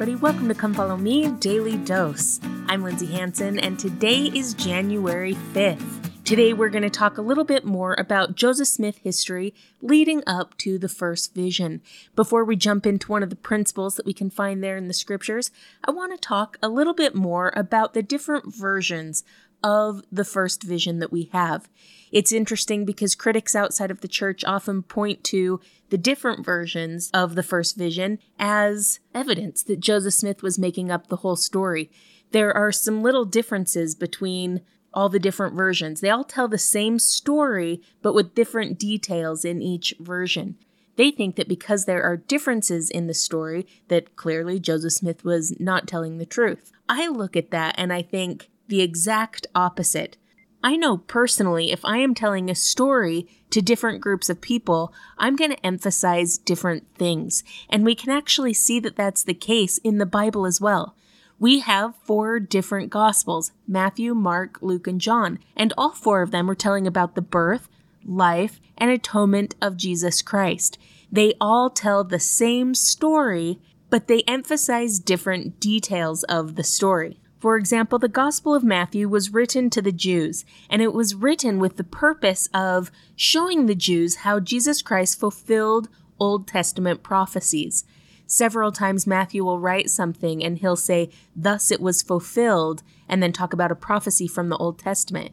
everybody. Welcome to Come Follow Me Daily Dose. I'm Lindsay Hanson, and today is January 5th. Today, we're going to talk a little bit more about Joseph Smith history leading up to the first vision. Before we jump into one of the principles that we can find there in the scriptures, I want to talk a little bit more about the different versions of the first vision that we have. It's interesting because critics outside of the church often point to the different versions of the first vision as evidence that Joseph Smith was making up the whole story. There are some little differences between all the different versions. They all tell the same story, but with different details in each version. They think that because there are differences in the story, that clearly Joseph Smith was not telling the truth. I look at that and I think the exact opposite. I know personally, if I am telling a story to different groups of people, I'm going to emphasize different things. And we can actually see that that's the case in the Bible as well. We have four different Gospels Matthew, Mark, Luke, and John, and all four of them are telling about the birth, life, and atonement of Jesus Christ. They all tell the same story, but they emphasize different details of the story. For example, the Gospel of Matthew was written to the Jews, and it was written with the purpose of showing the Jews how Jesus Christ fulfilled Old Testament prophecies. Several times Matthew will write something and he'll say, Thus it was fulfilled, and then talk about a prophecy from the Old Testament.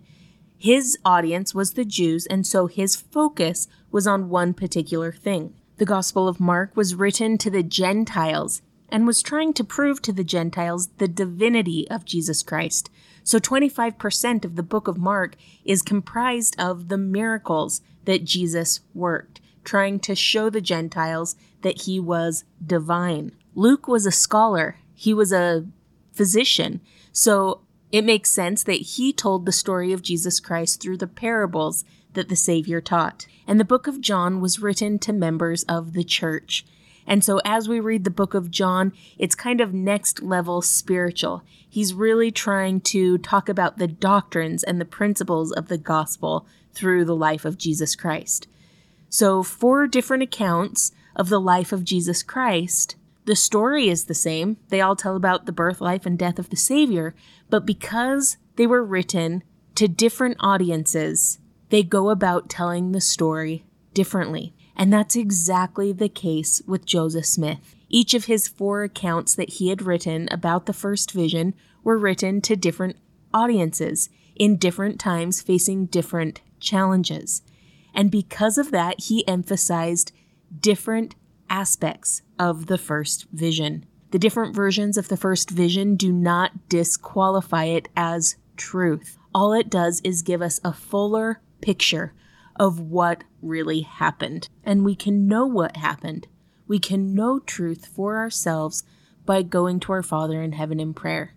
His audience was the Jews, and so his focus was on one particular thing. The Gospel of Mark was written to the Gentiles, and was trying to prove to the Gentiles the divinity of Jesus Christ. So 25% of the book of Mark is comprised of the miracles that Jesus worked, trying to show the Gentiles that he was divine. Luke was a scholar, he was a physician. So it makes sense that he told the story of Jesus Christ through the parables that the Savior taught. And the book of John was written to members of the church. And so as we read the book of John, it's kind of next level spiritual. He's really trying to talk about the doctrines and the principles of the gospel through the life of Jesus Christ. So, four different accounts of the life of Jesus Christ. The story is the same. They all tell about the birth, life, and death of the Savior, but because they were written to different audiences, they go about telling the story differently. And that's exactly the case with Joseph Smith. Each of his four accounts that he had written about the first vision were written to different audiences in different times facing different challenges. And because of that, he emphasized different aspects of the first vision. The different versions of the first vision do not disqualify it as truth. All it does is give us a fuller picture of what really happened. And we can know what happened. We can know truth for ourselves by going to our Father in heaven in prayer,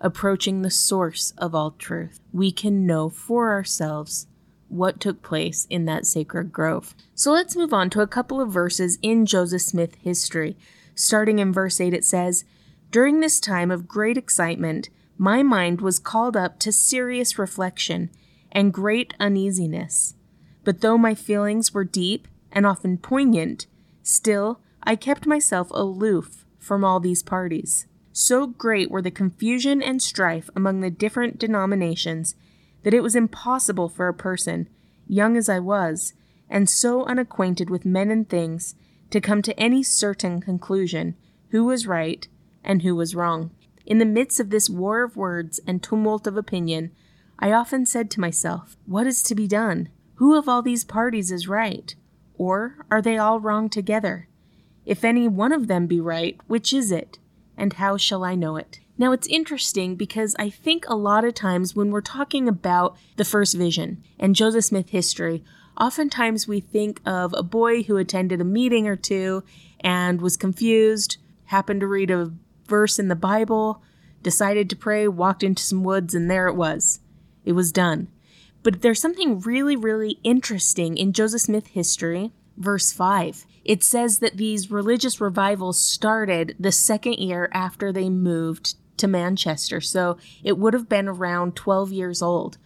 approaching the source of all truth. We can know for ourselves what took place in that sacred grove. So let's move on to a couple of verses in Joseph Smith history. Starting in verse 8, it says, During this time of great excitement, my mind was called up to serious reflection and great uneasiness. But though my feelings were deep and often poignant, still I kept myself aloof from all these parties. So great were the confusion and strife among the different denominations that it was impossible for a person, young as I was, and so unacquainted with men and things, to come to any certain conclusion who was right and who was wrong. In the midst of this war of words and tumult of opinion, I often said to myself, What is to be done? Who of all these parties is right? Or are they all wrong together? If any one of them be right, which is it? And how shall I know it? Now, it's interesting because I think a lot of times when we're talking about the first vision and Joseph Smith history, oftentimes we think of a boy who attended a meeting or two and was confused, happened to read a verse in the Bible, decided to pray, walked into some woods, and there it was. It was done. But there's something really, really interesting in Joseph Smith history, verse 5. It says that these religious revivals started the second year after they moved to Manchester. So it would have been around 12 years old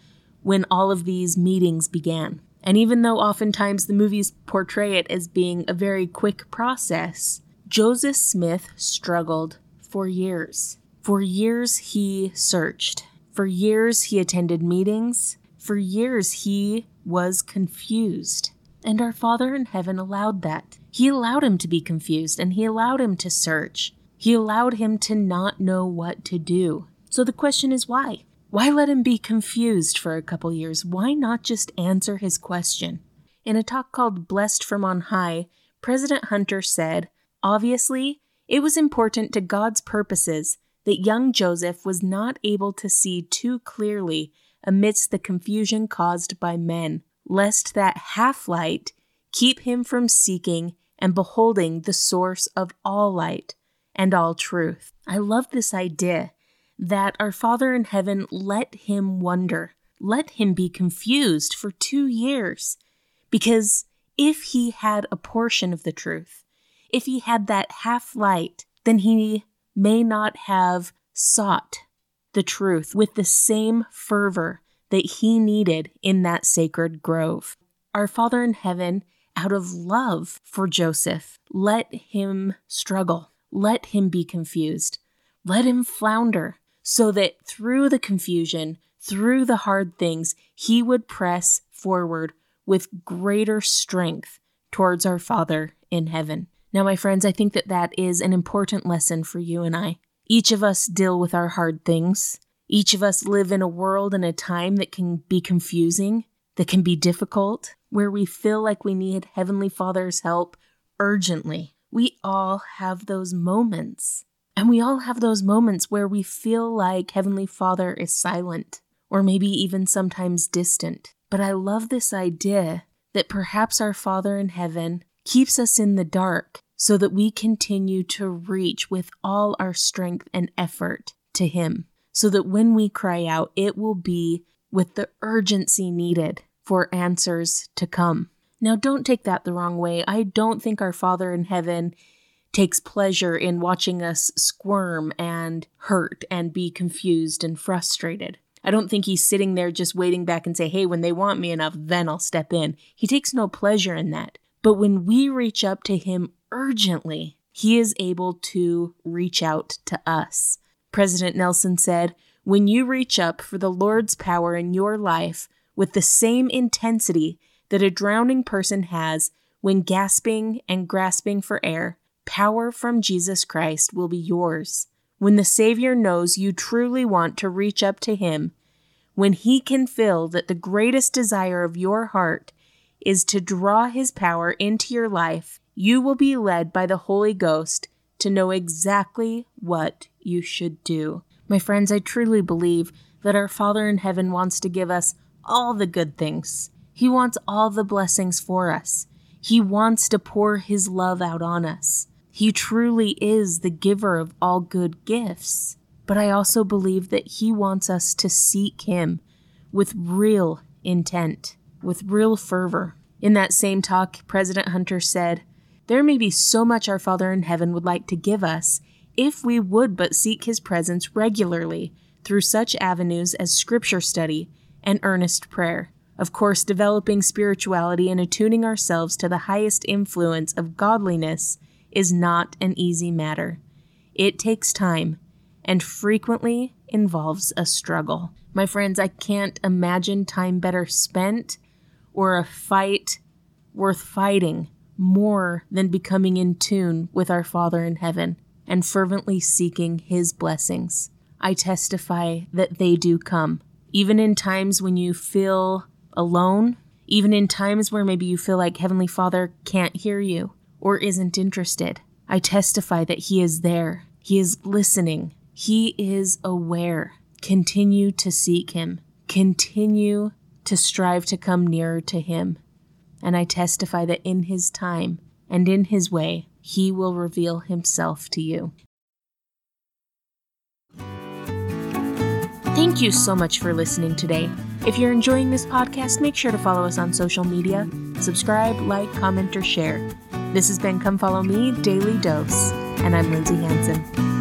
when all of these meetings began. And even though oftentimes the movies portray it as being a very quick process, Joseph Smith struggled for years. For years, he searched. For years, he attended meetings. For years, he was confused. And our Father in heaven allowed that. He allowed him to be confused and he allowed him to search. He allowed him to not know what to do. So the question is why? Why let him be confused for a couple years? Why not just answer his question? In a talk called Blessed from on High, President Hunter said, Obviously, it was important to God's purposes that young Joseph was not able to see too clearly amidst the confusion caused by men, lest that half light keep him from seeking and beholding the source of all light and all truth. I love this idea that our Father in heaven let him wonder, let him be confused for two years. Because if he had a portion of the truth, if he had that half light, then he may not have sought the truth with the same fervor that he needed in that sacred grove. Our Father in heaven, out of love for Joseph, let him struggle, let him be confused, let him flounder, so that through the confusion, through the hard things, he would press forward with greater strength towards our Father in heaven. Now, my friends, I think that that is an important lesson for you and I. Each of us deal with our hard things. Each of us live in a world and a time that can be confusing, that can be difficult, where we feel like we need Heavenly Father's help urgently. We all have those moments. And we all have those moments where we feel like Heavenly Father is silent, or maybe even sometimes distant. But I love this idea that perhaps our Father in heaven keeps us in the dark so that we continue to reach with all our strength and effort to Him, so that when we cry out, it will be with the urgency needed for answers to come. Now, don't take that the wrong way. I don't think our Father in heaven takes pleasure in watching us squirm and hurt and be confused and frustrated. I don't think he's sitting there just waiting back and say, hey, when they want me enough, then I'll step in. He takes no pleasure in that. But when we reach up to him urgently, he is able to reach out to us. President Nelson said, When you reach up for the Lord's power in your life with the same intensity that a drowning person has when gasping and grasping for air, power from Jesus Christ will be yours. When the Savior knows you truly want to reach up to Him, when He can feel that the greatest desire of your heart is to draw His power into your life, you will be led by the Holy Ghost to know exactly what you should do. My friends, I truly believe that our Father in heaven wants to give us all the good things. He wants all the blessings for us. He wants to pour His love out on us. He truly is the giver of all good gifts. But I also believe that He wants us to seek Him with real intent with real fervor. In that same talk, President Hunter said, There may be so much our Father in heaven would like to give us if we would but seek his presence regularly through such avenues as scripture study and earnest prayer. Of course, developing spirituality and attuning ourselves to the highest influence of godliness is not an easy matter. It takes time and frequently involves a struggle. My friends, I can't imagine time better spent or a fight worth fighting more than becoming in tune with our Father in heaven and fervently seeking His blessings. I testify that they do come. Even in times when you feel alone, even in times where maybe you feel like Heavenly Father can't hear you or isn't interested, I testify that He is there. He is listening. He is aware. Continue to seek Him. Continue to strive to come nearer to Him. And I testify that in His time and in His way, He will reveal Himself to you. Thank you so much for listening today. If you're enjoying this podcast, make sure to follow us on social media, subscribe, like, comment, or share. This has been Come Follow Me Daily Dose, and I'm Lindsay Hanson.